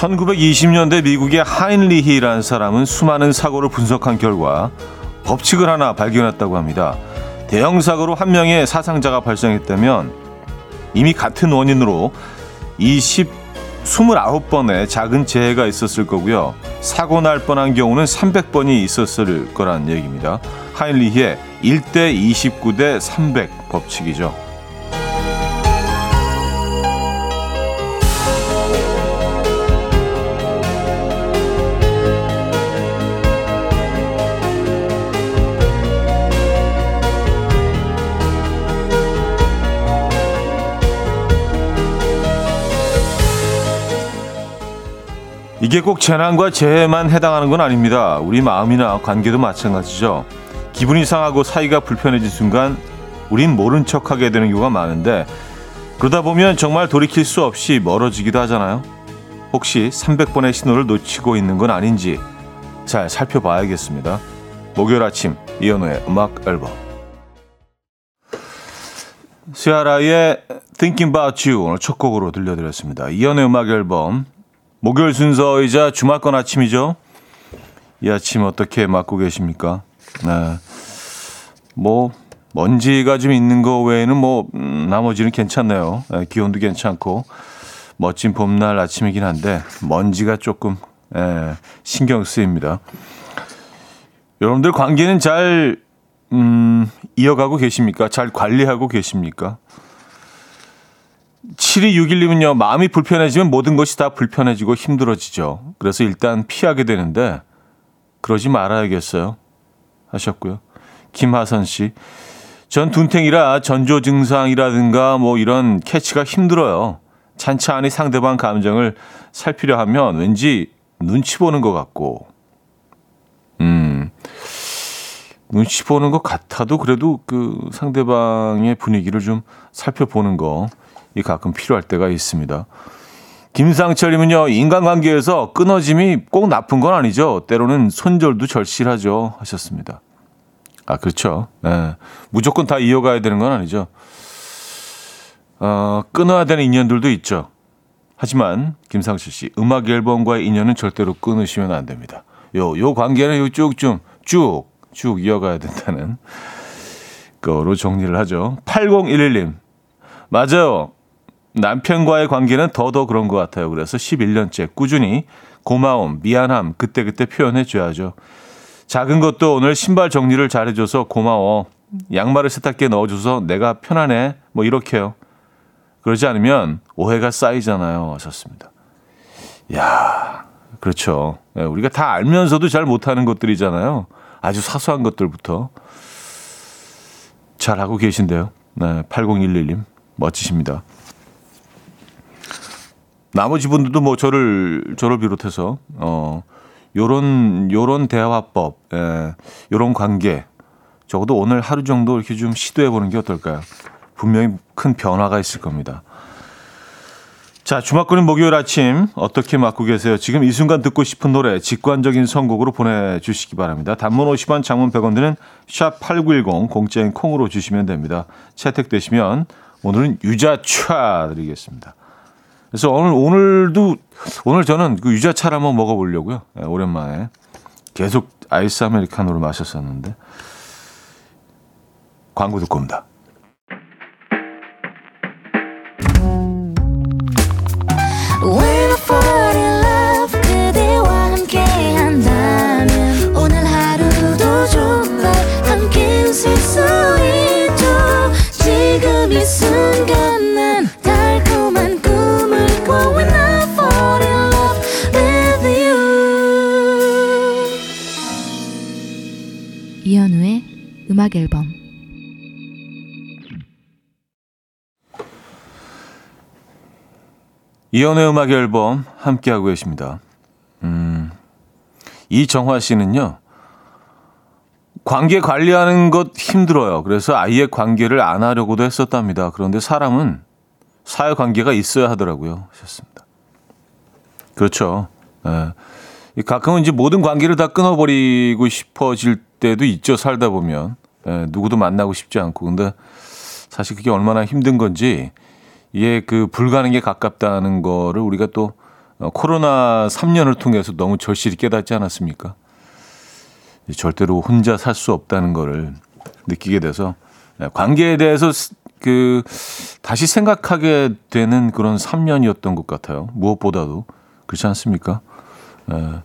1920년대 미국의 하인리히라는 사람은 수많은 사고를 분석한 결과 법칙을 하나 발견했다고 합니다. 대형 사고로 한 명의 사상자가 발생했다면 이미 같은 원인으로 20, 29번의 작은 재해가 있었을 거고요. 사고 날 뻔한 경우는 300번이 있었을 거란 얘기입니다. 하인리히의 1대 29대 300 법칙이죠. 이게 꼭 재난과 재해만 해당하는 건 아닙니다. 우리 마음이나 관계도 마찬가지죠. 기분이 상하고 사이가 불편해진 순간 우린 모른 척하게 되는 경우가 많은데 그러다 보면 정말 돌이킬 수 없이 멀어지기도 하잖아요. 혹시 300번의 신호를 놓치고 있는 건 아닌지 잘 살펴봐야겠습니다. 목요일 아침 이현우의 음악 앨범 시아라의 Thinking About You 오늘 첫 곡으로 들려드렸습니다. 이현우의 음악 앨범 목요일 순서이자 주말권 아침이죠. 이 아침 어떻게 맞고 계십니까? 네. 뭐 먼지가 좀 있는 거 외에는 뭐 음, 나머지는 괜찮네요. 네, 기온도 괜찮고 멋진 봄날 아침이긴 한데 먼지가 조금 예, 신경 쓰입니다. 여러분들 관계는 잘 음, 이어가고 계십니까? 잘 관리하고 계십니까? 7261님은요, 마음이 불편해지면 모든 것이 다 불편해지고 힘들어지죠. 그래서 일단 피하게 되는데, 그러지 말아야겠어요. 하셨고요. 김하선 씨. 전 둔탱이라 전조 증상이라든가 뭐 이런 캐치가 힘들어요. 찬찬히 상대방 감정을 살피려 하면 왠지 눈치 보는 것 같고, 음, 눈치 보는 것 같아도 그래도 그 상대방의 분위기를 좀 살펴보는 거, 이 가끔 필요할 때가 있습니다. 김상철님은요, 인간관계에서 끊어짐이 꼭 나쁜 건 아니죠. 때로는 손절도 절실하죠. 하셨습니다. 아, 그렇죠. 네. 무조건 다 이어가야 되는 건 아니죠. 어, 끊어야 되는 인연들도 있죠. 하지만, 김상철 씨, 음악 앨범과의 인연은 절대로 끊으시면 안 됩니다. 요, 요 관계는 요 쭉 좀, 쭉, 쭉 이어가야 된다는 거로 정리를 하죠. 8011님. 맞아요. 남편과의 관계는 더더 그런 것 같아요. 그래서 11년째 꾸준히 고마움, 미안함 그때그때 표현해 줘야죠. 작은 것도 오늘 신발 정리를 잘해줘서 고마워. 양말을 세탁기에 넣어줘서 내가 편하네. 뭐 이렇게요. 그러지 않으면 오해가 쌓이잖아요. 하셨습니다. 야, 그렇죠. 네, 우리가 다 알면서도 잘 못하는 것들이잖아요. 아주 사소한 것들부터 잘 하고 계신데요. 네, 8011님 멋지십니다. 나머지 분들도 뭐 저를 저를 비롯해서 어 요런 요런 대화법, 예, 요런 관계 적어도 오늘 하루 정도 이렇게 좀 시도해 보는 게 어떨까요? 분명히 큰 변화가 있을 겁니다. 자, 주말권은 목요일 아침 어떻게 맞고 계세요? 지금 이 순간 듣고 싶은 노래 직관적인 선곡으로 보내주시기 바랍니다. 단문 50원, 장문 100원 드는 샵8910 공짜인 콩으로 주시면 됩니다. 채택되시면 오늘은 유자차 드리겠습니다. 그래서 오늘 오늘도 오늘 저는 그 유자차를 한번 먹어보려고요. 네, 오랜만에 계속 아이스 아메리카노를 마셨었는데 광고 듣고 옵니다. 음악 앨범 이연의 음악 앨범 함께하고 계십니다. 음, 이정화 씨는요, 관계 관리하는 것 힘들어요. 그래서 아예 관계를 안 하려고도 했었답니다. 그런데 사람은 사회 관계가 있어야 하더라고요. 하셨습니다. 그렇죠. 예. 가끔은 이제 모든 관계를 다 끊어버리고 싶어질 때도 있죠. 살다 보면. 예, 누구도 만나고 싶지 않고 근데 사실 그게 얼마나 힘든 건지 이게 그 불가능에 가깝다는 거를 우리가 또 어, 코로나 3년을 통해서 너무 절실히 깨닫지 않았습니까? 절대로 혼자 살 수 없다는 거를 느끼게 돼서 네, 관계에 대해서 그 다시 생각하게 되는 그런 3년이었던 것 같아요. 무엇보다도 그렇지 않습니까? 에,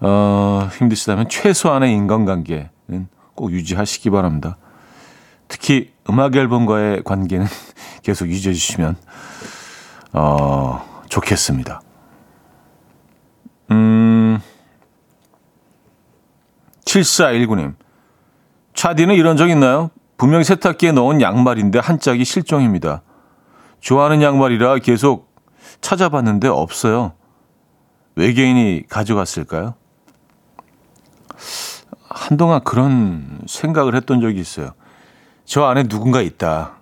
어, 힘드시다면 최소한의 인간관계는 꼭 유지하시기 바랍니다. 특히 음악 앨범과의 관계는 계속 유지해 주시면 어, 좋겠습니다. 음, 7419님. 차디는 이런 적 있나요? 분명 세탁기에 넣은 양말인데 한 짝이 실종입니다. 좋아하는 양말이라 계속 찾아봤는데 없어요. 외계인이 가져갔을까요? 한동안 그런 생각을 했던 적이 있어요. 저 안에 누군가 있다.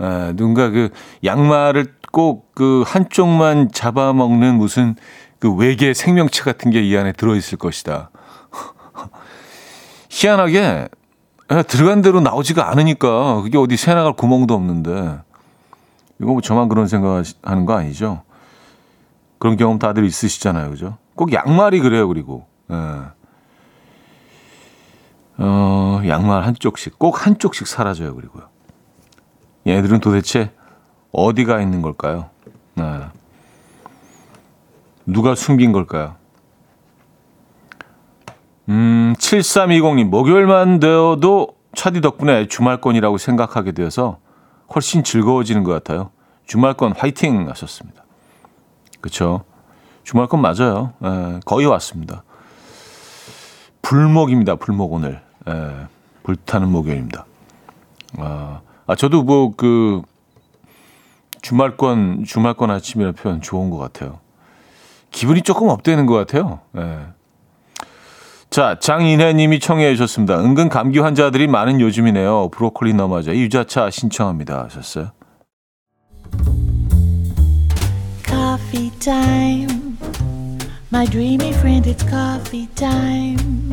에, 누군가 그 양말을 꼭 그 한쪽만 잡아먹는 무슨 그 외계 생명체 같은 게 이 안에 들어있을 것이다. 희한하게 들어간 대로 나오지가 않으니까 그게 어디 새 나갈 구멍도 없는데 이거 뭐 저만 그런 생각하는 거 아니죠? 그런 경험 다들 있으시잖아요, 그죠? 꼭 양말이 그래요, 그리고 예. 어, 양말 한쪽씩 꼭 한쪽씩 사라져요, 그리고요. 얘들은 도대체 어디가 있는 걸까요? 네. 누가 숨긴 걸까요? 음, 7320님, 목요일만 되어도 차디 덕분에 주말권이라고 생각하게 되어서 훨씬 즐거워지는 것 같아요. 주말권 화이팅 하셨습니다. 그쵸. 주말권 맞아요. 에, 거의 왔습니다. 불목입니다. 불목 오늘. 에, 불타는 목요일입니다. 아, 아 저도 뭐 그 주말권, 주말권 아침이라는 표현 좋은 것 같아요. 기분이 조금 업되는 것 같아요. 에. 자, 장인혜 님이 청해 주셨습니다. 은근 감기 환자들이 많은 요즘이네요. 브로콜리 너마저 유자차 신청합니다. 하셨어요. Coffee. My dreamy friend, it's coffee time.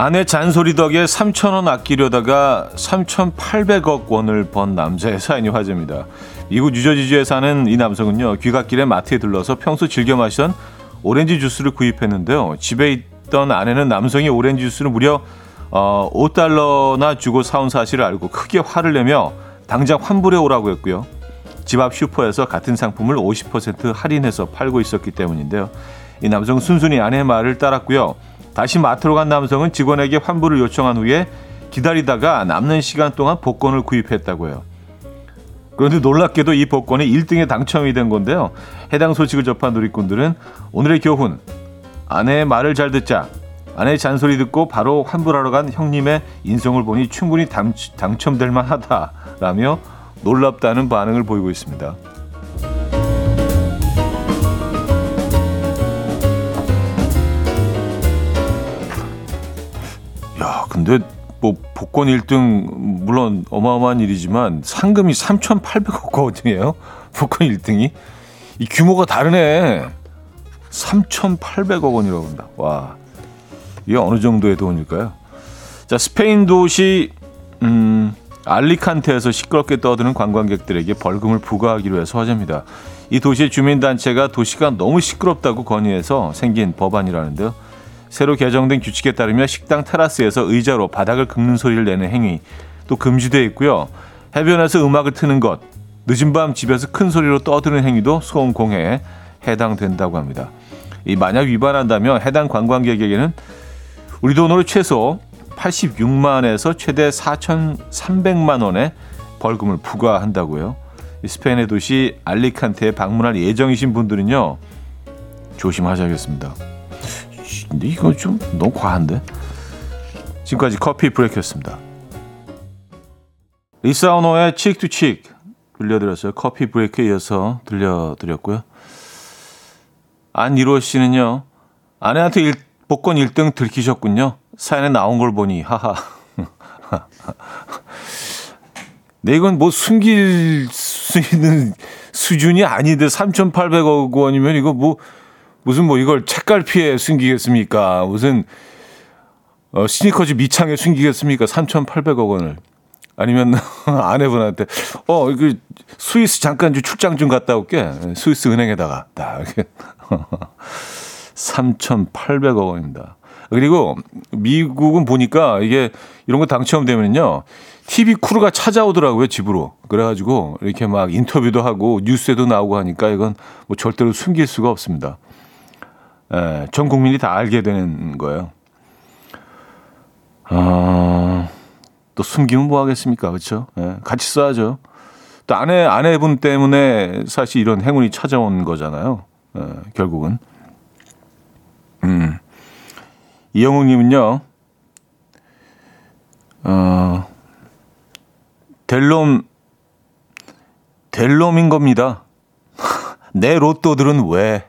아내 잔소리 덕에 3천원 아끼려다가 3,800억 원을 번 남자의 사연이 화제입니다. 미국 뉴저지주에 사는 이 남성은요. 귀갓길에 마트에 들러서 평소 즐겨 마시던 오렌지 주스를 구입했는데요. 집에 있던 아내는 남성이 오렌지 주스를 무려 어, 5달러나 주고 사온 사실을 알고 크게 화를 내며 당장 환불해 오라고 했고요. 집 앞 슈퍼에서 같은 상품을 50% 할인해서 팔고 있었기 때문인데요. 이 남성은 순순히 아내의 말을 따랐고요. 다시 마트로 간 남성은 직원에게 환불을 요청한 후에 기다리다가 남는 시간 동안 복권을 구입했다고 해요. 그런데 놀랍게도 이 복권이 1등에 당첨이 된 건데요. 해당 소식을 접한 누리꾼들은 오늘의 교훈, 아내의 말을 잘 듣자. 아내의 잔소리 듣고 바로 환불하러 간 형님의 인성을 보니 충분히 당, 당첨될 만하다라며 놀랍다는 반응을 보이고 있습니다. 근데 뭐 복권 1등 물론 어마어마한 일이지만 상금이 3,800억 원이에요. 복권 1등이 이 규모가 다르네. 3,800억 원이라고 한다. 와. 이게 어느 정도의 돈일까요? 자, 스페인 도시 음, 알리칸테에서 시끄럽게 떠드는 관광객들에게 벌금을 부과하기로 해서 화제입니다. 이 도시의 주민단체가 도시가 너무 시끄럽다고 건의해서 생긴 법안이라는데요. 새로 개정된 규칙에 따르면 식당 테라스에서 의자로 바닥을 긁는 소리를 내는 행위 또 금지되어 있고요. 해변에서 음악을 트는 것, 늦은 밤 집에서 큰 소리로 떠드는 행위도 소음 공해에 해당된다고 합니다. 이 만약 위반한다면 해당 관광객에게는 우리 돈으로 최소 86만에서 최대 4,300만 원의 벌금을 부과한다고요. 스페인의 도시 알리칸테에 방문할 예정이신 분들은요 조심하셔야겠습니다. 근데 이거 좀 너무 과한데? 지금까지 커피 브레이크였습니다. 리사 오노의 칙투 칙 들려드렸어요. 커피 브레이크에 이어서 들려드렸고요. 안이로 씨는요. 아내한테 일, 복권 1등 들키셨군요. 사연에 나온 걸 보니 하하. 네, 이건 뭐 숨길 수 있는 수준이 아닌데 3,800억 원이면 이거 뭐 무슨 뭐 이걸 책갈피에 숨기겠습니까? 무슨 어, 스니커즈 밑창에 숨기겠습니까? 3,800억 원을. 아니면 아내분한테 어, 이거 스위스 잠깐 좀 출장 좀 갔다 올게. 스위스 은행에다가 딱 이렇게 3,800억 원입니다. 그리고 미국은 보니까 이게 이런 거 당첨되면요. TV 크루가 찾아오더라고요, 집으로. 그래가지고 이렇게 막 인터뷰도 하고 뉴스에도 나오고 하니까 이건 뭐 절대로 숨길 수가 없습니다. 예, 전 국민이 다 알게 되는 거예요. 아, 또 숨기면 뭐 하겠습니까? 그렇죠? 예, 같이 써야죠. 또 아내 아내분 때문에 사실 이런 행운이 찾아온 거잖아요. 예, 결국은. 음. 이영웅 님은요. 어. 델롬 델롬인 겁니다. 내 로또들은 왜?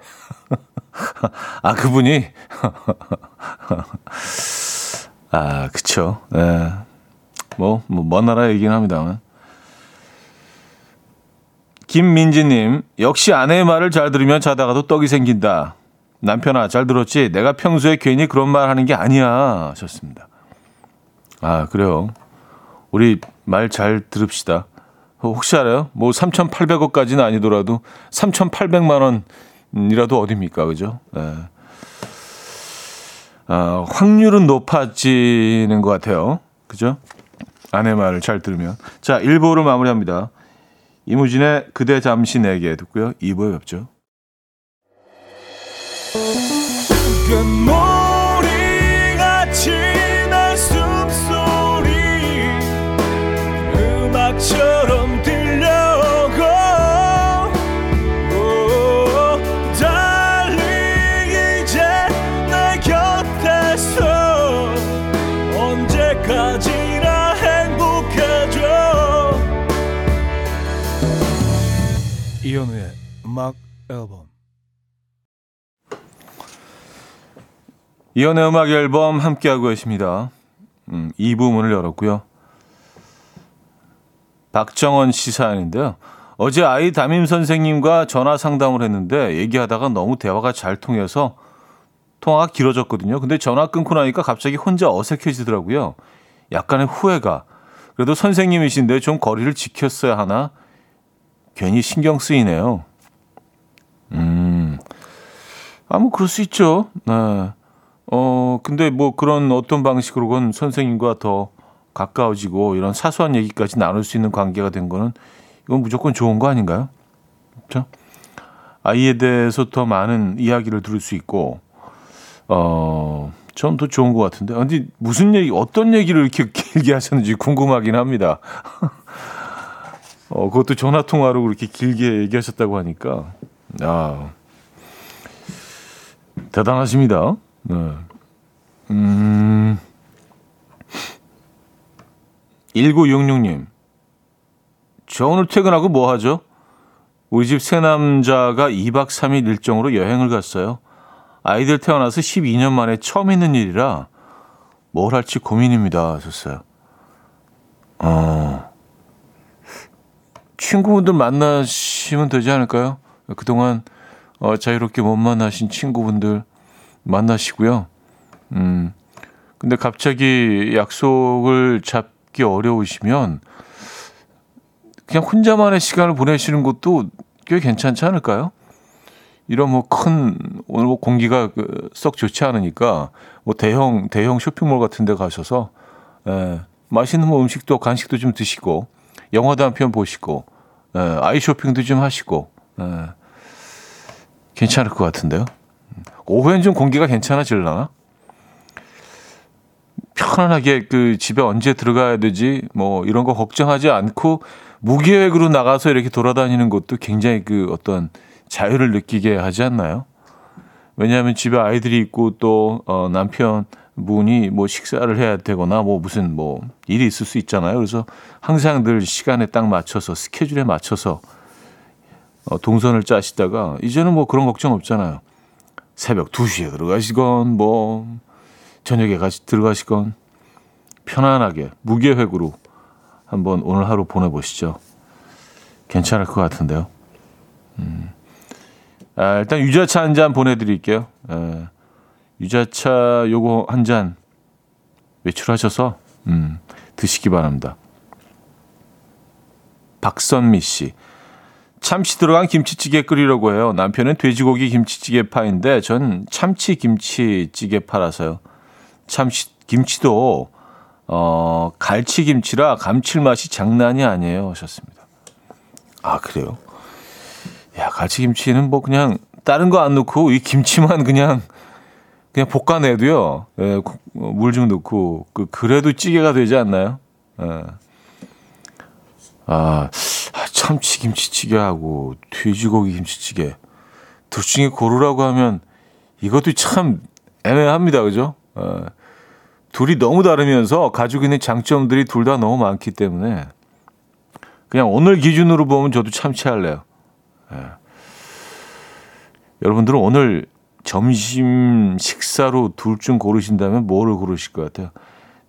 아, 그분이 아, 그쵸. 네. 뭐, 뭐, 먼 나라 얘기긴 합니다만. 김민지님, 역시 아내의 말을 잘 들으면 자다가도 떡이 생긴다. 남편아, 잘 들었지? 내가 평소에 괜히 그런 말 하는 게 아니야. 하셨습니다. 아, 그래요. 우리 말 잘 들읍시다. 혹시 알아요? 뭐 3,800억까지는 아니더라도 3,800만 원 이라도 어딥니까? 그죠? 네. 어, 확률은 높아지는 것 같아요. 그죠? 아내 말을 잘 들으면. 자, 1부로 마무리합니다. 이무진의 그대 잠시 내게 듣고요. 2부에 뵙죠. 이현우의 음악 앨범 이현우의 음악 앨범 함께하고 계십니다. 음, 2부 문을 열었고요. 박정원 씨 사연인데요. 어제 아이 담임 선생님과 전화 상담을 했는데 얘기하다가 너무 대화가 잘 통해서 통화가 길어졌거든요. 근데 전화 끊고 나니까 갑자기 혼자 어색해지더라고요. 약간의 후회가. 그래도 선생님이신데 좀 거리를 지켰어야 하나 괜히 신경 쓰이네요. 음, 아, 뭐, 그럴 수 있죠. 네. 어, 근데 뭐 그런 어떤 방식으로건 선생님과 더 가까워지고 이런 사소한 얘기까지 나눌 수 있는 관계가 된 거는 이건 무조건 좋은 거 아닌가요? 그렇죠? 아이에 대해서 더 많은 이야기를 들을 수 있고, 어, 전 더 좋은 것 같은데. 근데 무슨 얘기, 어떤 얘기를 이렇게 길게 하셨는지 궁금하긴 합니다. 어, 그것도 전화 통화로 그렇게 길게 얘기하셨다고 하니까 아 대단하십니다. 네. 음. 1966님. 저 오늘 퇴근하고 뭐 하죠? 우리 집새 남자가 2박 3일 일정으로 여행을 갔어요. 아이들 태어나서 12년 만에 처음 있는 일이라 뭘 할지 고민입니다. 하셨어요. 어. 친구분들 만나시면 되지 않을까요? 그동안 어, 자유롭게 못 만나신 친구분들 만나시고요. 음, 근데 갑자기 약속을 잡기 어려우시면 그냥 혼자만의 시간을 보내시는 것도 꽤 괜찮지 않을까요? 이런 뭐 큰 오늘 뭐 공기가 그썩 좋지 않으니까 뭐 대형 대형 쇼핑몰 같은 데 가셔서 에, 예, 맛있는 뭐 음식도 간식도 좀 드시고 영화도 한 편 보시고 에, 예, 아이 쇼핑도 좀 하시고 에, 예, 괜찮을 것 같은데요. 오후엔 좀 공기가 괜찮아질라나? 편안하게 그 집에 언제 들어가야 되지 뭐 이런 거 걱정하지 않고 무계획으로 나가서 이렇게 돌아다니는 것도 굉장히 그 어떤 자유를 느끼게 하지 않나요? 왜냐하면 집에 아이들이 있고 또 어, 남편 분이 뭐 식사를 해야 되거나 뭐 무슨 뭐 일이 있을 수 있잖아요. 그래서 항상 늘 시간에 딱 맞춰서 스케줄에 맞춰서 어, 동선을 짜시다가 이제는 뭐 그런 걱정 없잖아요. 새벽 2시에 들어가시건 뭐 저녁에 같이 들어가시건 편안하게 무계획으로 한번 오늘 하루 보내보시죠. 괜찮을 것 같은데요. 음. 아, 일단 유자차 한 잔 보내드릴게요. 에, 유자차 요거 한 잔 외출하셔서 음, 드시기 바랍니다. 박선미 씨. 참치 들어간 김치찌개 끓이려고 해요. 남편은 돼지고기 김치찌개 파인데 전 참치 김치찌개 팔아서요. 참치 김치도 어 갈치 김치라 감칠맛이 장난이 아니에요. 하셨습니다. 아 그래요? 야 갈치 김치는 뭐 그냥 다른 거 안 넣고 이 김치만 그냥 그냥 볶아내도요. 예, 물 좀 넣고 그 그래도 찌개가 되지 않나요? 예. 아, 아, 참치 김치찌개하고 돼지고기 김치찌개 둘 중에 고르라고 하면 이것도 참 애매합니다. 그죠? 어, 둘이 너무 다르면서 가지고 있는 장점들이 둘 다 너무 많기 때문에 그냥 오늘 기준으로 보면 저도 참치 할래요. 예. 여러분들은 오늘 점심 식사로 둘 중 고르신다면 뭐를 고르실 것 같아요?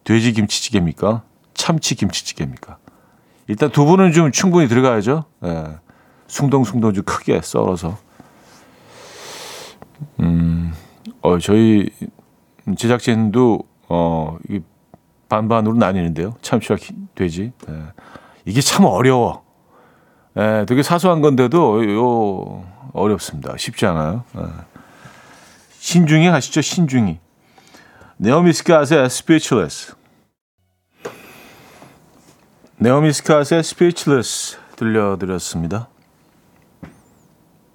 돼지 김치찌개입니까? 참치 김치찌개입니까? 일단 두부는 좀 충분히 들어가야죠. 예. 숭덩숭덩 좀 크게 썰어서. 음, 어, 저희 제작진도, 어, 이 반반으로 나뉘는데요. 참치와 돼지. 예. 이게 참 어려워. 예, 되게 사소한 건데도 요, 어렵습니다. 쉽지 않아요. 예. 신중히 하시죠, 신중히. 네오미 스카스의 Speechless. 나오미 스콧의 Speechless 들려드렸습니다.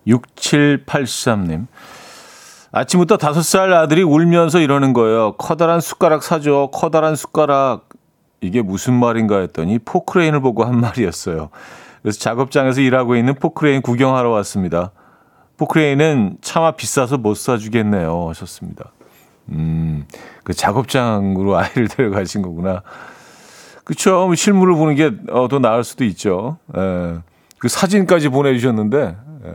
6783님. 아침부터 다섯 살 아들이 울면서 이러는 거예요. 커다란 숟가락 사줘. 커다란 숟가락. 이게 무슨 말인가 했더니 포크레인을 보고 한 말이었어요. 그래서 작업장에서 일하고 있는 포크레인 구경하러 왔습니다. 포크레인은 차마 비싸서 못 사주겠네요. 하셨습니다. 음, 그 작업장으로 아이를 데려가신 거구나. 그쵸. 뭐 실물을 보는 게더 어, 나을 수도 있죠. 예. 그 사진까지 보내주셨는데, 예.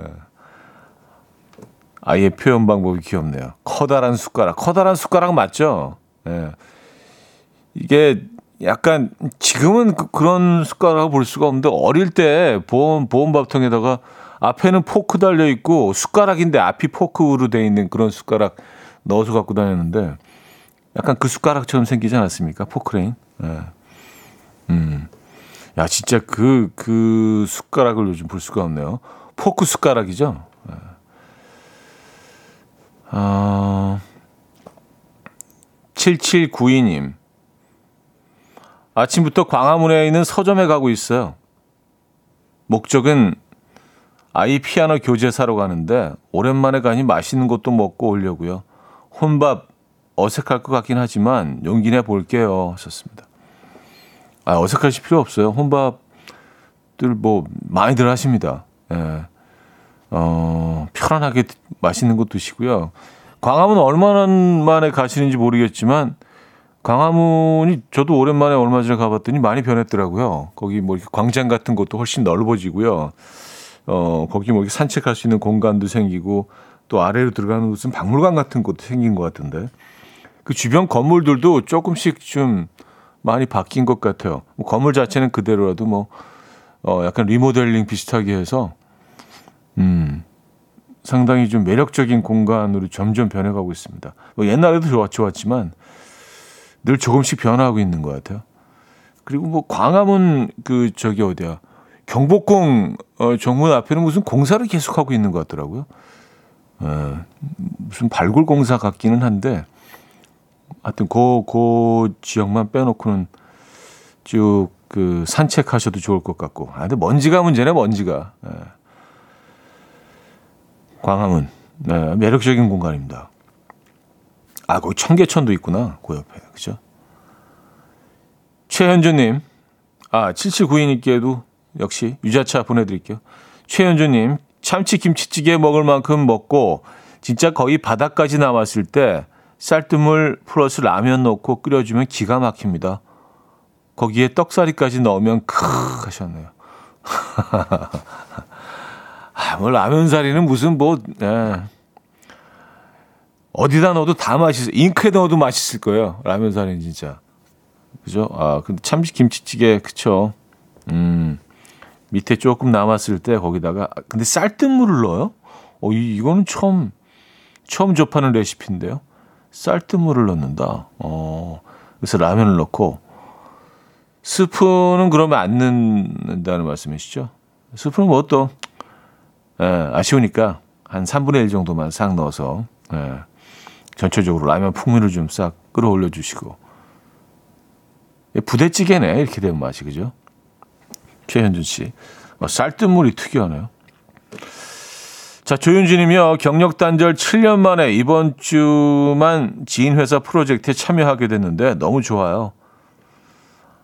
아이의 표현 방법이 귀엽네요. 커다란 숟가락. 커다란 숟가락 맞죠? 예. 이게 약간 지금은 그, 런 숟가락을 볼 수가 없는데 어릴 때 보험, 보험밥통에다가 앞에는 포크 달려 있고 숟가락인데 앞이 포크로 돼 있는 그런 숟가락 넣어서 갖고 다녔는데 약간 그 숟가락처럼 생기지 않았습니까? 포크레인. 예. 음. 야, 진짜 그, 그 숟가락을 요즘 볼 수가 없네요. 포크 숟가락이죠? 예. 아, 7792님. 아침부터 광화문에 있는 서점에 가고 있어요. 목적은 아이 피아노 교재 사러 가는데 오랜만에 가니 맛있는 것도 먹고 오려고요. 혼밥 어색할 것 같긴 하지만 용기 내 볼게요. 하셨습니다. 아, 어색하실 필요 없어요. 혼밥들 뭐 많이들 하십니다. 예. 어, 편안하게 맛있는 것 드시고요. 광화문 얼마나 만에 가시는지 모르겠지만 광화문이 저도 오랜만에 얼마 전에 가봤더니 많이 변했더라고요. 거기 뭐 이렇게 광장 같은 것도 훨씬 넓어지고요. 어, 거기 뭐 산책할 수 있는 공간도 생기고 또 아래로 들어가는 무슨 박물관 같은 것도 생긴 것 같은데 그 주변 건물들도 조금씩 좀 많이 바뀐 것 같아요. 뭐 건물 자체는 그대로라도 뭐 어, 약간 리모델링 비슷하게 해서 음, 상당히 좀 매력적인 공간으로 점점 변해가고 있습니다. 뭐 옛날에도 좋았, 좋았지만 늘 조금씩 변화하고 있는 것 같아요. 그리고 뭐 광화문 그 저기 어디야 경복궁 어, 정문 앞에는 무슨 공사를 계속하고 있는 것 같더라고요. 어, 무슨 발굴 공사 같기는 한데 하여튼 그, 그 지역만 빼놓고는 쭉 그 산책하셔도 좋을 것 같고. 아, 근데 먼지가 문제네, 먼지가. 예. 광화문. 네, 매력적인 공간입니다. 아, 거기 청계천도 있구나. 그 옆에. 그죠? 최현주님. 아, 7792님께도 역시 유자차 보내드릴게요. 최현주님. 참치 김치찌개 먹을 만큼 먹고 진짜 거의 바닥까지 남았을 때 쌀뜨물 플러스 라면 넣고 끓여주면 기가 막힙니다. 거기에 떡사리까지 넣으면 크 하셨네요. 아, 뭐 라면 사리는 무슨 뭐 예. 어디다 넣어도 다 맛있어. 잉크에 넣어도 맛있을 거예요. 라면 사리는 진짜. 그죠? 아, 근데 참 김치찌개 그쵸? 음. 밑에 조금 남았을 때 거기다가 아, 근데 쌀뜨물을 넣어요? 어, 이, 이거는 처음 처음 접하는 레시피인데요. 쌀뜨물을 넣는다. 어. 그래서 라면을 넣고 스프는 그러면 안 넣는다는 말씀이시죠? 스프는 뭐또 예, 아쉬우니까 한 3분의 1 정도만 싹 넣어서 예, 전체적으로 라면 풍미를 좀 싹 끌어올려 주시고 예, 부대찌개네 이렇게 되면 맛이 그죠? 최현준 씨 어, 쌀뜨물이 특이하네요. 자 조윤진이며 경력 단절 7년 만에 이번 주만 지인 회사 프로젝트에 참여하게 됐는데 너무 좋아요.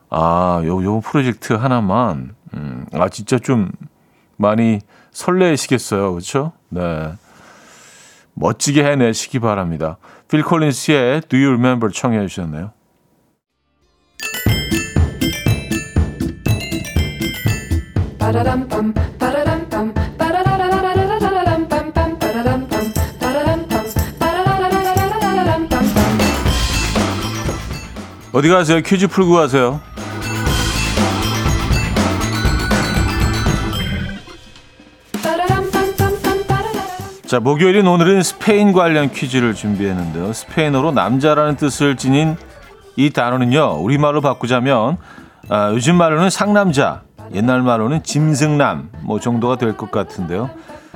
아, 요, 요 프로젝트 하나만, 음, 아, 진짜 좀 많이 설레시겠어요. 그렇죠? 네. 멋지게 해내시기 바랍니다. 필 콜린스의 Do You Remember 청해 주셨네요. 어디 가세요? 퀴즈 풀고 가세요. 자, 목요일인 오늘은 스페인 관련 퀴즈를 준비했는데요. 스페인어로 남자라는 뜻을 지닌 이 단어는요, 우리말로 바꾸자면, 아, 요즘 말로는 상남자, 옛날 말로는 짐승남, 뭐 정도가 될 것 같은데요.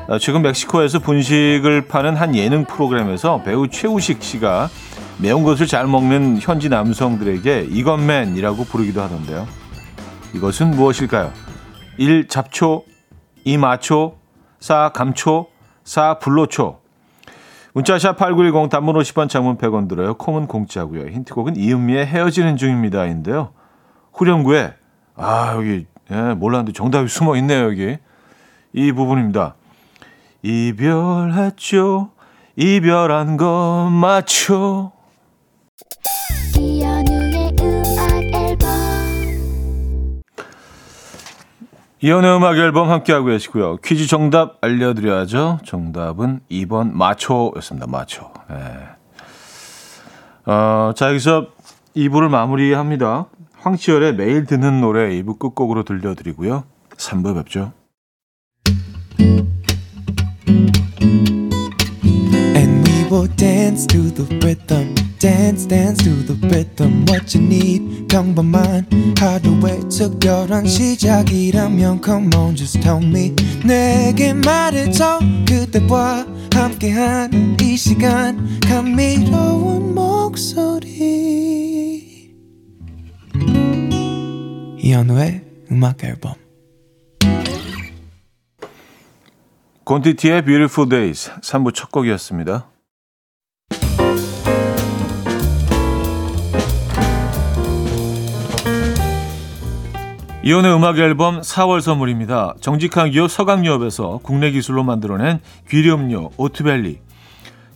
아, 최근 멕시코에서 분식을 파는 한 예능 프로그램에서 배우 최우식 씨가 매운 것을 잘 먹는 현지 남성들에게 이것맨이라고 부르기도 하던데요. 이것은 무엇일까요? 1. 잡초 2. 마초 4. 감초 4. 불로초 문자샵 8910 단문 50원 장문 100원 들어요. 콩은 공짜고요. 힌트곡은 이은미의 헤어지는 중입니다인데요. 후렴구에 아 여기 예, 몰랐는데 정답이 숨어 있네요 여기 이 부분입니다. 이별했죠 이별한 건 맞죠 이연의 음악 앨범 함께하고 계시고요. 퀴즈 정답 알려드려야죠. 정답은 2번 마초였습니다. 마초. 네. 어, 자, 여기서 2부를 마무리합니다. 황치열의 매일 듣는 노래 2부 끝곡으로 들려드리고요. 3부 뵙죠. Will dance to the rhythm. dance dance to the rhythm what you need 평범한 하루의 특별한 시작이라면 come on just tell me 내게 말해줘 그대와 함께한 이 시간 감미로운 목소리 이현우의 음악 앨범 곤티티의 Beautiful Days 3부 첫 곡이었습니다. 이현우의 음악 앨범 4월 선물입니다. 정직한 기업 서강유업에서 국내 기술로 만들어낸 귀리음료 오트벨리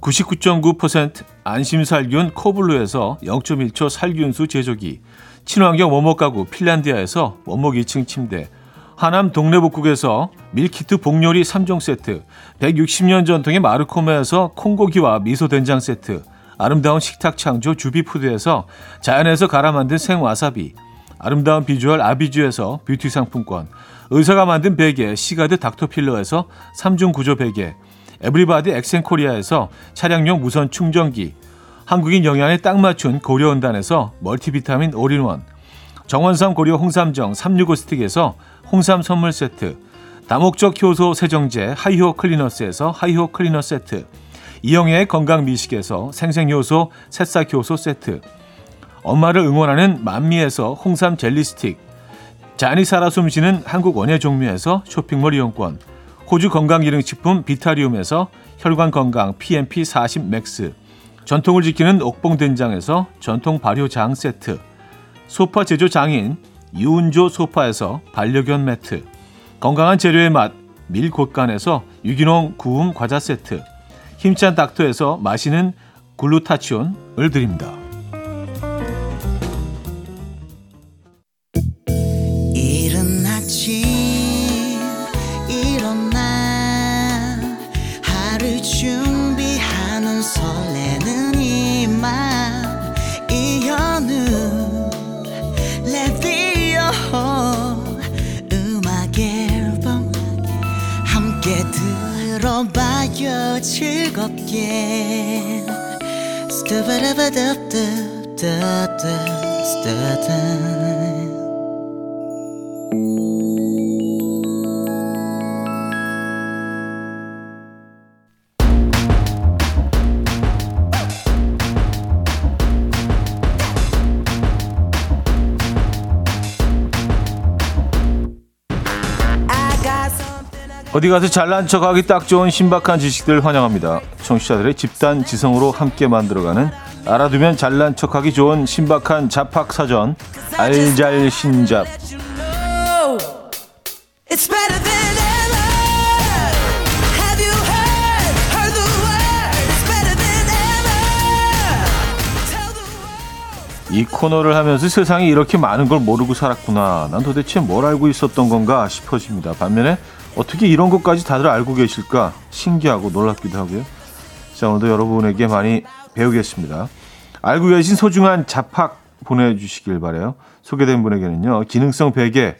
99.9% 안심살균 코블루에서 0.1초 살균수 제조기 친환경 원목 가구 핀란디아에서 원목 2층 침대 하남 동네복국에서 meal kit 복요리 3종 세트 160년 전통의 마르코메에서 콩고기와 미소된장 세트 아름다운 식탁 창조 주비푸드에서 자연에서 갈아 만든 생와사비 아름다운 비주얼 아비주에서 뷰티 상품권, 의사가 만든 베개 시가드 닥터필러에서 3중 구조 베개, 에브리바디 엑센코리아에서 차량용 무선 충전기, 한국인 영양에 딱 맞춘 고려원단에서 multivitamin all-in-one, 정원삼 고려 홍삼정 365 스틱에서 홍삼 선물 세트, 다목적 효소 세정제 하이호 클리너스에서 하이호 클리너 세트, 이영애의 건강 미식에서 생생효소 새싹 효소 세트, 엄마를 응원하는 만미에서 홍삼 젤리 스틱, 자연이 살아 숨쉬는 한국 원예종묘에서 쇼핑몰 이용권, 호주 건강기능식품 비타리움에서 혈관 건강 PMP 40 맥스, 전통을 지키는 옥봉된장에서 전통 발효장 세트, 소파 제조 장인 유운조 소파에서 반려견 매트, 건강한 재료의 맛 밀곳간에서 유기농 구움 과자 세트, 힘찬 닥터에서 마시는 글루타치온을 드립니다. 어디 가서 잘난 척하기 딱 좋은 신박한 지식들 환영합니다. 청취자들의 집단 지성으로 함께 만들어가는 알아두면 잘난 척하기 좋은 신박한 잡학 사전 알잘신잡. 이 코너를 하면서 세상에 이렇게 많은 걸 모르고 살았구나. 난 도대체 뭘 알고 있었던 건가 싶어집니다. 반면에 어떻게 이런 것까지 다들 알고 계실까 신기하고 놀랍기도 하고요. 자, 오늘도 여러분에게 많이 배우겠습니다. 알고 계신 소중한 잡학 보내주시길 바래요. 소개된 분에게는요. 기능성 베개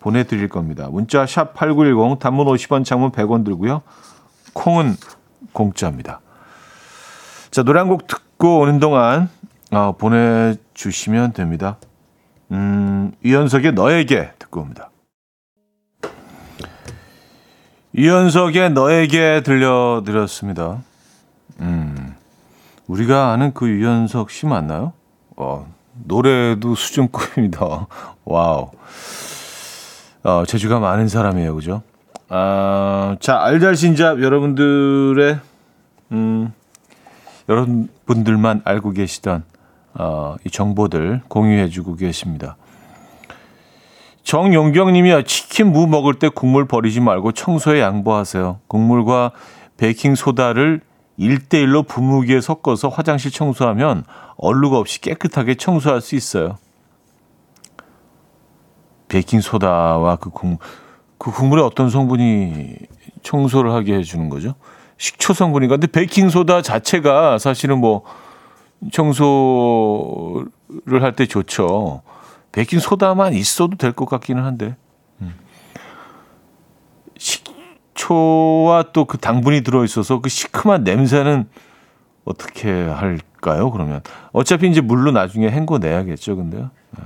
보내드릴 겁니다. 문자 샵 8910 단문 50원 장문 100원 들고요. 콩은 공짜입니다. 자, 노래 한 곡 듣고 오는 동안 어, 보내주시면 됩니다. 음, 이현석의 너에게 듣고 옵니다. 이현석의 너에게 들려드렸습니다. 음, 우리가 아는 그 유연석 씨 맞나요? 어, 노래도 수준급입니다. 와우. 어, 재주가 많은 사람이에요. 그죠? 아, 자, 알잘신잡 여러분들의, 음, 여러분들만 알고 계시던, 어, 이 정보들 공유해주고 계십니다. 정용경님이야 치킨 무 먹을 때 국물 버리지 말고 청소에 양보하세요. 국물과 베이킹 소다를 1대1로 분무기에 섞어서 화장실 청소하면 얼룩 없이 깨끗하게 청소할 수 있어요. 베이킹 소다와 그 국물, 그 국물에 어떤 성분이 청소를 하게 해주는 거죠? 식초 성분인가? 근데 베이킹 소다 자체가 사실은 뭐 청소를 할 때 좋죠. 베이킹 소다만 있어도 될 것 같기는 한데 음. 식초와 또 그 당분이 들어 있어서 그 시큼한 냄새는 어떻게 할까요? 그러면 어차피 이제 물로 나중에 헹궈 내야겠죠, 근데요. 네.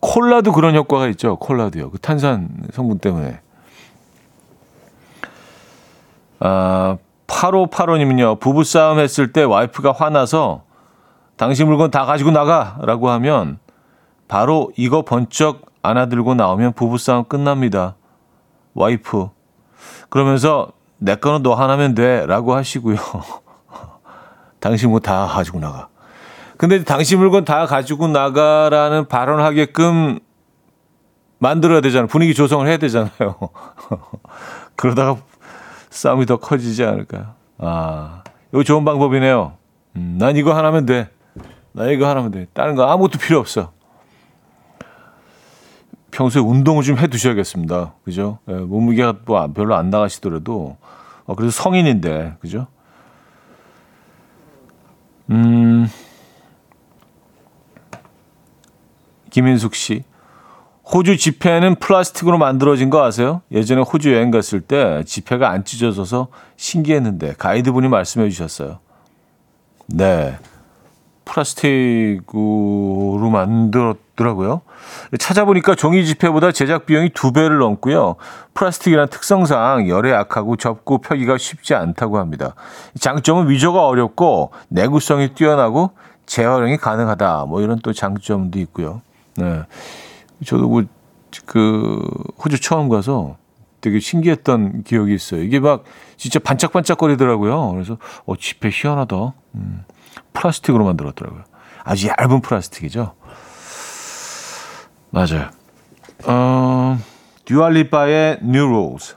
콜라도 그런 효과가 있죠. 콜라도요. 그 탄산 성분 때문에. 아, 8585님은요, 부부싸움 했을 때 와이프가 화나서 당신 물건 다 가지고 나가! 라고 하면 바로 이거 번쩍 안아들고 나오면 부부싸움 끝납니다. 와이프. 그러면서 내 거는 너 하나면 돼. 라고 하시고요. 당신 뭐 다 가지고 나가. 근데 당신 물건 다 가지고 나가라는 발언을 하게끔 만들어야 되잖아요. 분위기 조성을 해야 되잖아요. 그러다가 싸움이 더 커지지 않을까요? 아, 이거 좋은 방법이네요. 음, 난 이거 하나면 돼. 나 이거 하나면 돼. 다른 거 아무것도 필요 없어. 평소에 운동을 좀 해 두셔야겠습니다. 그죠? 예, 몸무게가 뭐 별로 안 나가시더라도, 어, 그래서 성인인데, 그죠? 음, 김인숙 씨. 호주 지폐는 플라스틱으로 만들어진 거 아세요? 예전에 호주 여행 갔을 때 지폐가 안 찢어져서 신기했는데 가이드분이 말씀해 주셨어요. 네. 플라스틱으로 만들었더라고요. 찾아보니까 종이 지폐보다 제작 비용이 두 배를 넘고요. 플라스틱이란 특성상 열에 약하고 접고 펴기가 쉽지 않다고 합니다. 장점은 위조가 어렵고 내구성이 뛰어나고 재활용이 가능하다. 뭐 이런 또 장점도 있고요. 네. 저도 뭐 그 호주 처음 가서 되게 신기했던 기억이 있어요. 이게 막 진짜 반짝반짝거리더라고요. 그래서 어 지폐 희한하다. 음. 플라스틱으로 만들었더라고요. 아주 얇은 플라스틱이죠. 맞아요. 어, 듀알리파의 New Rules.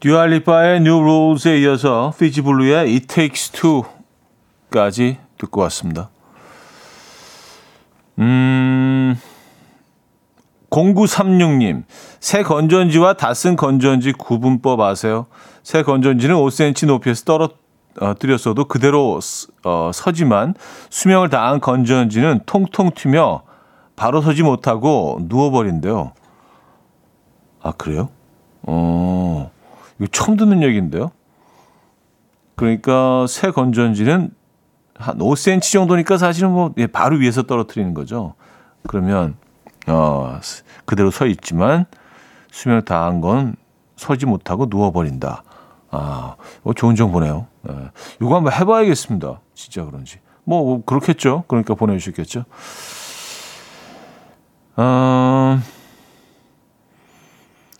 듀알리파의 New Rules에 이어서 피지블루의 It Takes Two까지 듣고 왔습니다. 음, 0936님, 새 건전지와 다 쓴 건전지 구분법 아세요? 새 건전지는 5cm 높이에서 떨어, 떨 어 뜨렸어도 그대로 어, 서지만 수명을 다한 건전지는 통통 튀며 바로 서지 못하고 누워버린대요. 아, 그래요? 어, 이거 처음 듣는 얘기인데요. 그러니까 새 건전지는 한 5cm 정도니까 사실은 뭐 예, 바로 위에서 떨어뜨리는 거죠. 그러면 어 그대로 서 있지만 수명을 다한 건 서지 못하고 누워버린다. 아, 어, 좋은 정보네요. 예. 이거 한번 해봐야겠습니다. 진짜 그런지. 뭐, 그렇겠죠. 그러니까 보내주셨겠죠. 어,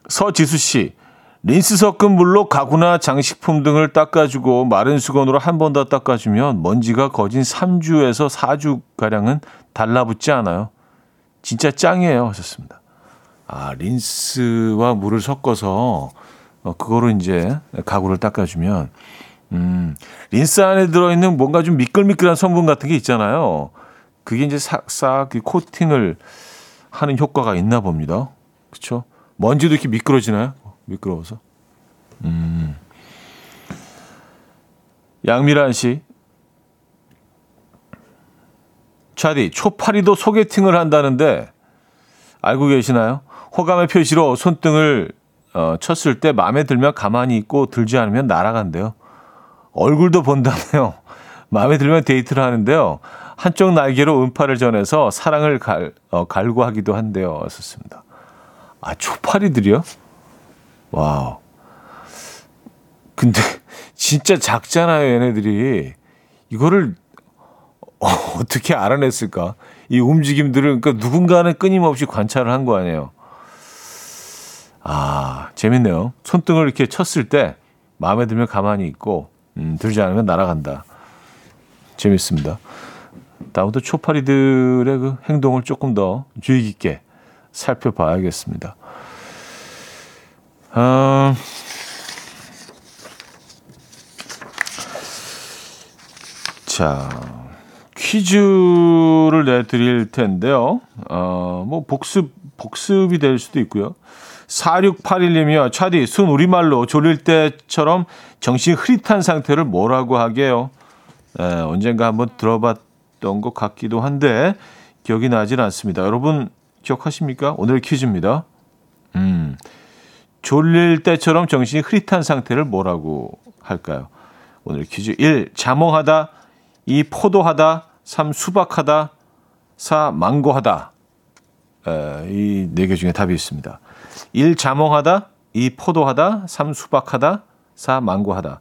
서지수 씨. 린스 섞은 물로 가구나 장식품 등을 닦아주고 마른 수건으로 한 번 더 닦아주면 먼지가 거진 3주에서 4주가량은 달라붙지 않아요. 진짜 짱이에요. 하셨습니다. 아, 린스와 물을 섞어서 어, 그거로 이제 가구를 닦아주면 음, 린스 안에 들어있는 뭔가 좀 미끌미끌한 성분 같은 게 있잖아요. 그게 이제 싹싹 코팅을 하는 효과가 있나 봅니다. 그렇죠? 먼지도 이렇게 미끄러지나요? 미끄러워서. 음. 양미란 씨. 차디, 초파리도 소개팅을 한다는데 알고 계시나요? 호감의 표시로 손등을 어, 쳤을 때 마음에 들면 가만히 있고 들지 않으면 날아간대요. 얼굴도 본다네요. 마음에 들면 데이트를 하는데요. 한쪽 날개로 음파를 전해서 사랑을 갈, 어, 갈구하기도 한대요. 썼습니다. 아, 초파리들이요? 와우. 근데 진짜 작잖아요, 얘네들이. 이거를 어, 어떻게 알아냈을까? 이 움직임들을 그러니까 누군가는 끊임없이 관찰을 한 거 아니에요. 아, 재밌네요. 손등을 이렇게 쳤을 때 마음에 들면 가만히 있고 음, 들지 않으면 날아간다. 재밌습니다. 다음부터 초파리들의 그 행동을 조금 더 주의 깊게 살펴봐야겠습니다. 어, 자, 퀴즈를 내드릴 텐데요. 어, 뭐 복습, 복습이 될 수도 있고요. 4681님이요. 차디, 순 우리말로 졸릴 때처럼 정신 흐릿한 상태를 뭐라고 하게요? 에, 언젠가 한번 들어봤던 것 같기도 한데 기억이 나질 않습니다. 여러분 기억하십니까? 오늘 퀴즈입니다. 음, 졸릴 때처럼 정신이 흐릿한 상태를 뭐라고 할까요? 오늘 퀴즈 1. 자몽하다 2. 포도하다 3. 수박하다 4. 망고하다 이 네 개 중에 답이 있습니다. 1. 자몽하다 2. 포도하다 3. 수박하다 4. 망고하다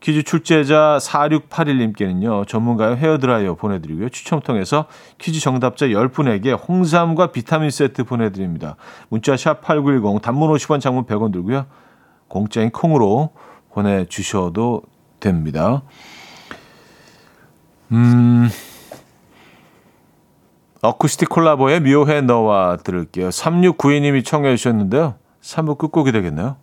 퀴즈 출제자 4681님께는요, 전문가의 헤어드라이어 보내드리고요. 추첨 통해서 퀴즈 정답자 10분에게 홍삼과 비타민 세트 보내드립니다. 문자 샵 8910, 단문 50원, 장문 100원 들고요. 공짜인 콩으로 보내주셔도 됩니다. 음, 어쿠스틱 콜라보의 묘해 너와 들을게요. 3692님이 청해 주셨는데요. 3부 끝곡이 되겠네요.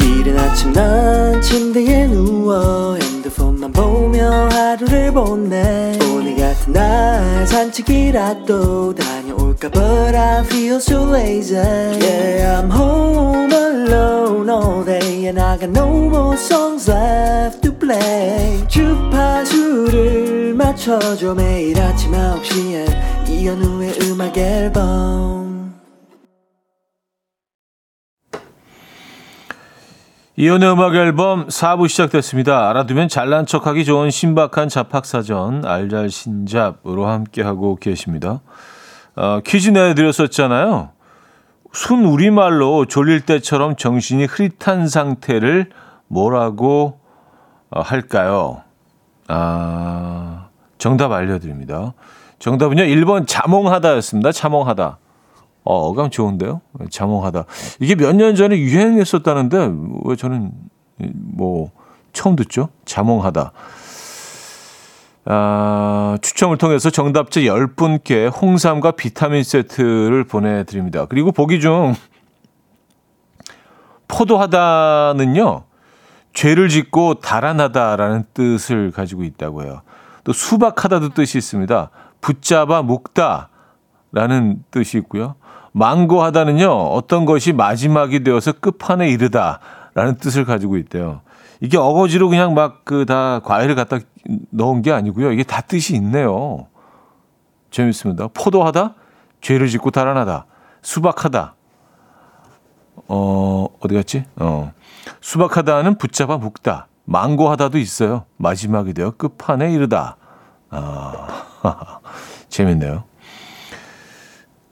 이른 아침 난 침대에 누워 핸드폰만 보며 하루를 보내 오늘 같은 날 산책이라도 다녀올까 But I feel so lazy Yeah I'm home alone all day And I got no more songs left to play 주파수를 맞춰줘 매일 아침 9시에 이현우의 음악 앨범 이혼의 음악 앨범 4부 시작됐습니다. 알아두면 잘난 척하기 좋은 신박한 잡학사전 알잘신잡으로 함께하고 계십니다. 어, 퀴즈 내드렸었잖아요. 순 우리말로 졸릴 때처럼 정신이 흐릿한 상태를 뭐라고 어, 할까요? 아, 정답 알려드립니다. 정답은요, 1번 자몽하다였습니다. 자몽하다. 어, 어감 좋은데요? 자몽하다. 이게 몇 년 전에 유행했었다는데, 왜 저는, 뭐, 처음 듣죠? 자몽하다. 아, 추첨을 통해서 정답자 10분께 홍삼과 비타민 세트를 보내드립니다. 그리고 보기 중, 포도하다는요, 죄를 짓고 달아나다라는 뜻을 가지고 있다고 해요. 또 수박하다도 뜻이 있습니다. 붙잡아 묶다라는 뜻이 있고요. 망고하다는요, 어떤 것이 마지막이 되어서 끝판에 이르다라는 뜻을 가지고 있대요. 이게 어거지로 그냥 막 그 다 과일을 갖다 넣은 게 아니고요. 이게 다 뜻이 있네요. 재밌습니다. 포도하다, 죄를 짓고 달아나다, 수박하다. 어, 어디 갔지? 어. 수박하다는 붙잡아 묶다. 망고하다도 있어요. 마지막이 되어 끝판에 이르다. 아, 재밌네요.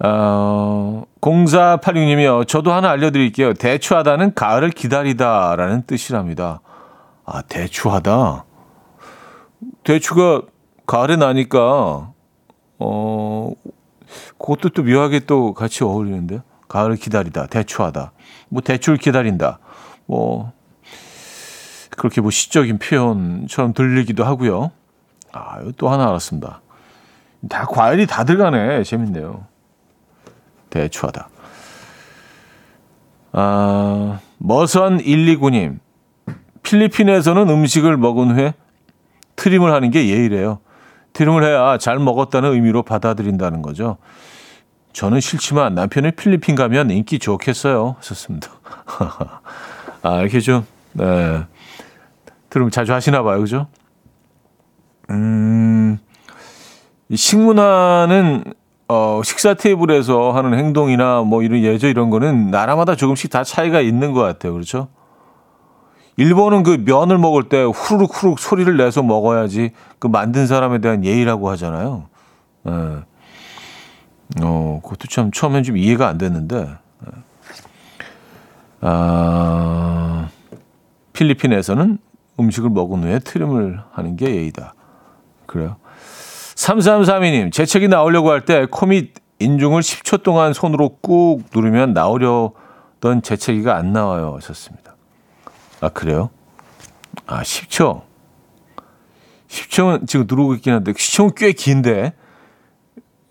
어, 0486님이요. 저도 하나 알려드릴게요. 대추하다는 가을을 기다리다라는 뜻이랍니다. 아, 대추하다. 대추가 가을에 나니까, 어, 그것도 또 묘하게 또 같이 어울리는데요. 가을을 기다리다, 대추하다. 뭐, 대추를 기다린다. 뭐, 그렇게 뭐 시적인 표현처럼 들리기도 하고요. 아, 또 하나 알았습니다. 다 과일이 다 들어가네. 재밌네요. 대추하다. 아, 머선 129님. 필리핀에서는 음식을 먹은 후에 트림을 하는 게 예의래요. 트림을 해야 잘 먹었다는 의미로 받아들인다는 거죠. 저는 싫지만 남편이 필리핀 가면 인기 좋겠어요. 하셨습니다. 아, 이렇게 좀, 네. 트림 자주 하시나 봐요. 그죠? 음, 식문화는 어, 식사 테이블에서 하는 행동이나 뭐 이런 예절 이런 거는 나라마다 조금씩 다 차이가 있는 것 같아요. 그렇죠? 일본은 그 면을 먹을 때 후루룩 후루룩 소리를 내서 먹어야지 그 만든 사람에 대한 예의라고 하잖아요. 예. 어, 그것도 참 처음엔 좀 이해가 안 됐는데. 예. 아, 필리핀에서는 음식을 먹은 후에 트림을 하는 게 예의다. 그래요. 3332님, 재채기 나오려고 할 때 코밑 인중을 10초 동안 손으로 꾹 누르면 나오려던 재채기가 안 나와요. 하셨습니다. 아, 그래요? 아, 10초. 10초는 지금 누르고 있긴 한데, 10초는 꽤 긴데,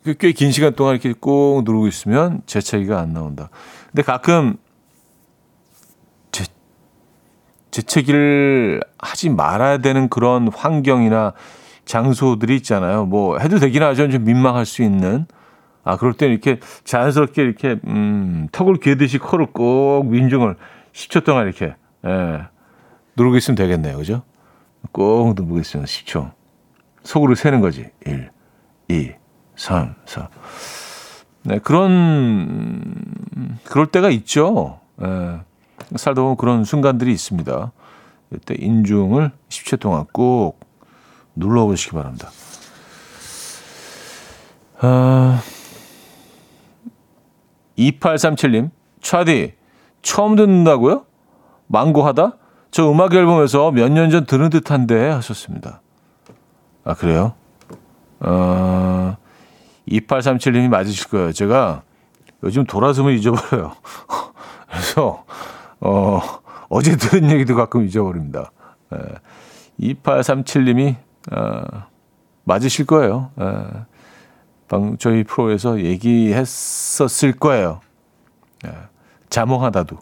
그꽤긴 시간 동안 이렇게 꾹 누르고 있으면 재채기가 안 나온다. 근데 가끔 재, 재채기를 하지 말아야 되는 그런 환경이나 장소들이 있잖아요. 뭐 해도 되긴 하죠. 좀 민망할 수 있는. 아, 그럴 때 이렇게 자연스럽게 이렇게 음, 턱을 괴듯이 코를 꼭 민중을 10초 동안 이렇게 예, 누르고 있으면 되겠네요. 그죠? 꼭 있으면 10초. 속으로 세는 거지. 1, 2, 3, 4. 네, 그런 그럴 때가 있죠. 예, 살다 보면 그런 순간들이 있습니다. 이때 인중을 10초 동안 꼭 눌러보시기 바랍니다. 아, 2837님, 차디, 처음 듣는다고요? 망고하다? 저 음악 앨범에서 몇 년 전 들은 듯한데 하셨습니다. 아, 그래요? 어, 2837님이 맞으실 거예요. 제가 요즘 돌아서면 잊어버려요. 그래서, 어, 어제 들은 얘기도 가끔 잊어버립니다. 예, 2837님이 어, 맞으실 거예요. 어, 방 저희 프로에서 얘기했었을 거예요. 예, 자몽하다도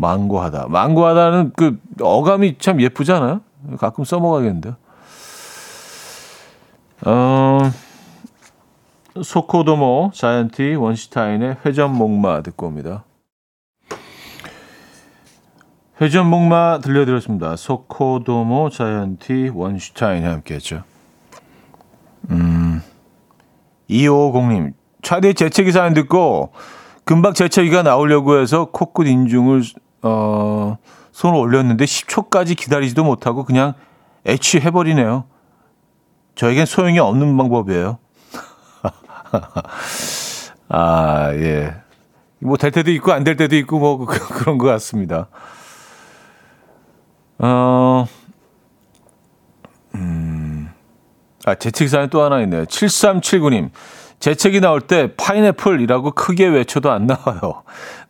망고하다. 망고하다는 그 어감이 참 예쁘잖아요. 가끔 써먹어야겠는데요. 어, 소코도모 자이언티 원시타인의 회전목마 듣고 옵니다. 회전목마 들려드렸습니다. 소코도모 자이언티 원슈타인이 함께 했죠. 음, 2550님 차대 재채기 사연 듣고 금방 재채기가 나오려고 해서 코끝 인중을 어, 손을 올렸는데 10초까지 기다리지도 못하고 그냥 애취해버리네요. 저에겐 소용이 없는 방법이에요. 아, 예. 뭐 될 때도 있고 안 될 때도 있고 뭐 그런 것 같습니다. 어, 음, 아, 재채기 사연 또 하나 있네요. 7379님. 재채기 나올 때 파인애플이라고 크게 외쳐도 안 나와요.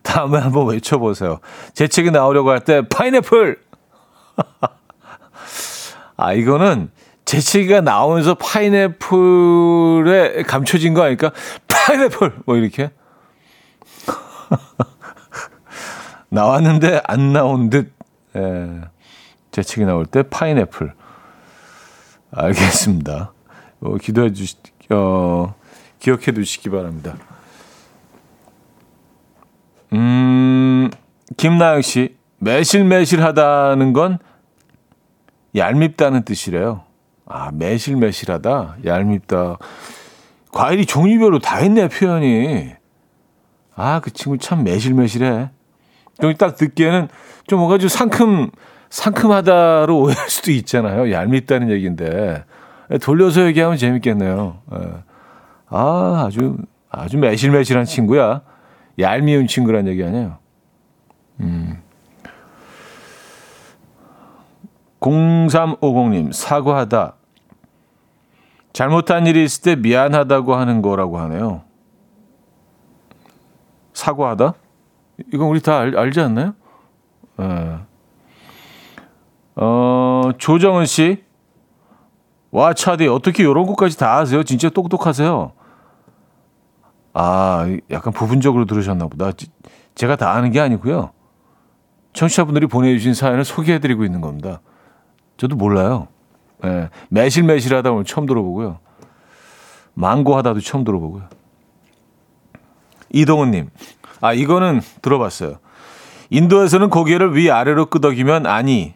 다음에 한번 외쳐보세요. 재채기 나오려고 할 때 파인애플! 아, 이거는 재채기가 나오면서 파인애플에 감춰진 거 아닐까? 파인애플! 뭐 이렇게. 나왔는데 안 나온 듯. 예. 재채기 나올 때 파인애플. 알겠습니다. 어, 기도해 주시, 어, 기억해 두시기 바랍니다. 음, 김나영 씨, 매실매실하다는 건 얄밉다는 뜻이래요. 아, 매실매실하다, 얄밉다. 과일이 종류별로 다 있네, 표현이. 아, 그 친구 참 매실매실해. 좀딱 듣기에는 좀 뭔가 좀 상큼, 상큼하다로 오해할 수도 있잖아요. 얄밉다는 얘기인데. 돌려서 얘기하면 재밌겠네요. 예. 아, 아주, 아주 매실매실한 친구야. 얄미운 친구란 얘기 아니에요. 음. 0350님, 사과하다. 잘못한 일이 있을 때 미안하다고 하는 거라고 하네요. 사과하다? 이건 우리 다 알, 알지 않나요? 예. 어, 조정은 씨. 와, 차디, 어떻게 이런 것까지 다 아세요? 진짜 똑똑하세요. 아, 약간 부분적으로 들으셨나 보다. 제가 다 아는 게 아니고요. 청취자분들이 보내주신 사연을 소개해드리고 있는 겁니다. 저도 몰라요. 예, 매실매실하다 오늘 처음 들어보고요. 망고하다도 처음 들어보고요. 이동훈님, 아 이거는 들어봤어요. 인도에서는 고개를 위 아래로 끄덕이면 아니,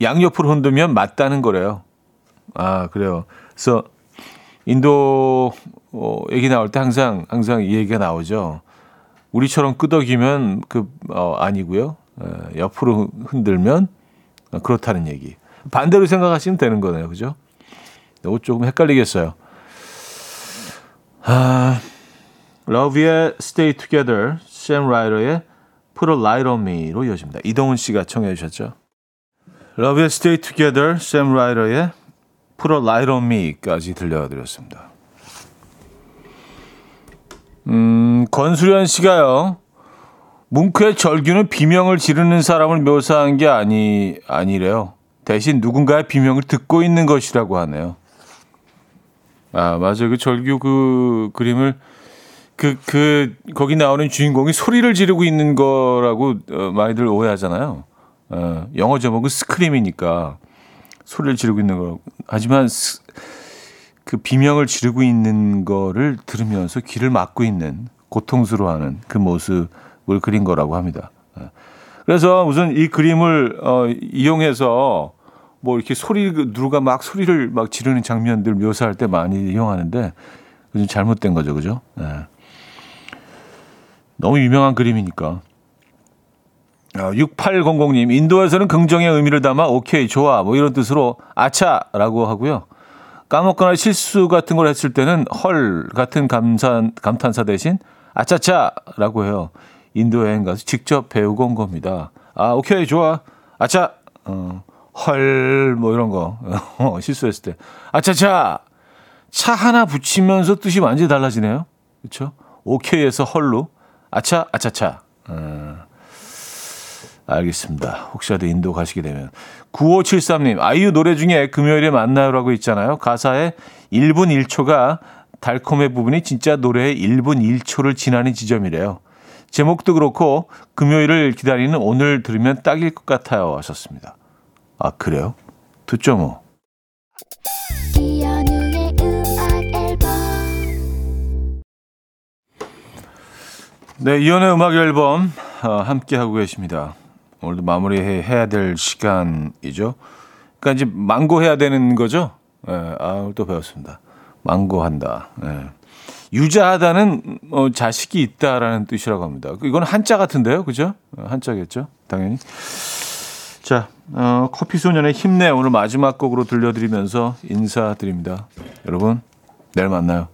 양옆으로 흔들면 맞다는 거래요. 아 그래요. 그래서 인도 어, 얘기 나올 때 항상 항상 이 얘기가 나오죠. 우리처럼 끄덕이면 그 어, 아니고요. 에, 옆으로 흔들면 그렇다는 얘기. 반대로 생각하시면 되는 거네요. 그죠? 이거 조금 헷갈리겠어요. 아, 러브의 Stay Together, 샘 라이더의 Put a Light on Me로 이어집니다. 이동훈 씨가 청해 주셨죠. 러브의 Stay Together, 샘 라이더의 Light on Me까지 들려드렸습니다. 음, 권수련 씨가요. 뭉크의 절규는 비명을 지르는 사람을 묘사한 게 아니 아니래요. 대신 누군가의 비명을 듣고 있는 것이라고 하네요. 아, 맞아요. 그 절규 그 그림을 그, 그, 거기 나오는 주인공이 소리를 지르고 있는 거라고 어, 많이들 오해하잖아요. 어, 영어 제목은 스크림이니까 소리를 지르고 있는 거. 하지만 스, 그 비명을 지르고 있는 거를 들으면서 귀를 막고 있는 고통스러워하는 그 모습을 그린 거라고 합니다. 어. 그래서 무슨 이 그림을 어, 이용해서 뭐 이렇게 소리 누가 막 소리를 막 지르는 장면들 묘사할 때 많이 이용하는데 좀 잘못된 거죠, 그죠? 네. 너무 유명한 그림이니까. 6800님, 인도에서는 긍정의 의미를 담아 오케이, 좋아, 뭐 이런 뜻으로 아차라고 하고요. 까먹거나 실수 같은 걸 했을 때는 헐 같은 감탄, 감탄사 대신 아차차라고 해요. 인도 여행 가서 직접 배우고 온 겁니다. 아, 오케이, 좋아. 아차. 어, 헐, 뭐 이런 거. 어, 실수했을 때. 아차차. 차 하나 붙이면서 뜻이 완전히 달라지네요. 그렇죠? 오케이에서 헐로. 아차, 아차차. 어, 알겠습니다. 혹시라도 인도 가시게 되면. 9573님, 아이유 노래 중에 금요일에 만나요라고 있잖아요. 가사에 1분 1초가 달콤해 부분이 진짜 노래의 1분 1초를 지나는 지점이래요. 제목도 그렇고 금요일을 기다리는 오늘 들으면 딱일 것 같아요 하셨습니다. 아 그래요? 듣죠 뭐. 네, 이연의 음악 앨범 어, 함께 하고 계십니다. 오늘도 마무리해야 될 시간이죠. 그러니까 이제 망고 해야 되는 거죠. 예, 아, 또 배웠습니다. 망고 한다. 예. 유자하다는 어, 자식이 있다라는 뜻이라고 합니다. 이건 한자 같은데요, 그죠? 어, 한자겠죠, 당연히. 자, 어, 커피 소년의 힘내 오늘 마지막 곡으로 들려드리면서 인사드립니다. 여러분, 내일 만나요.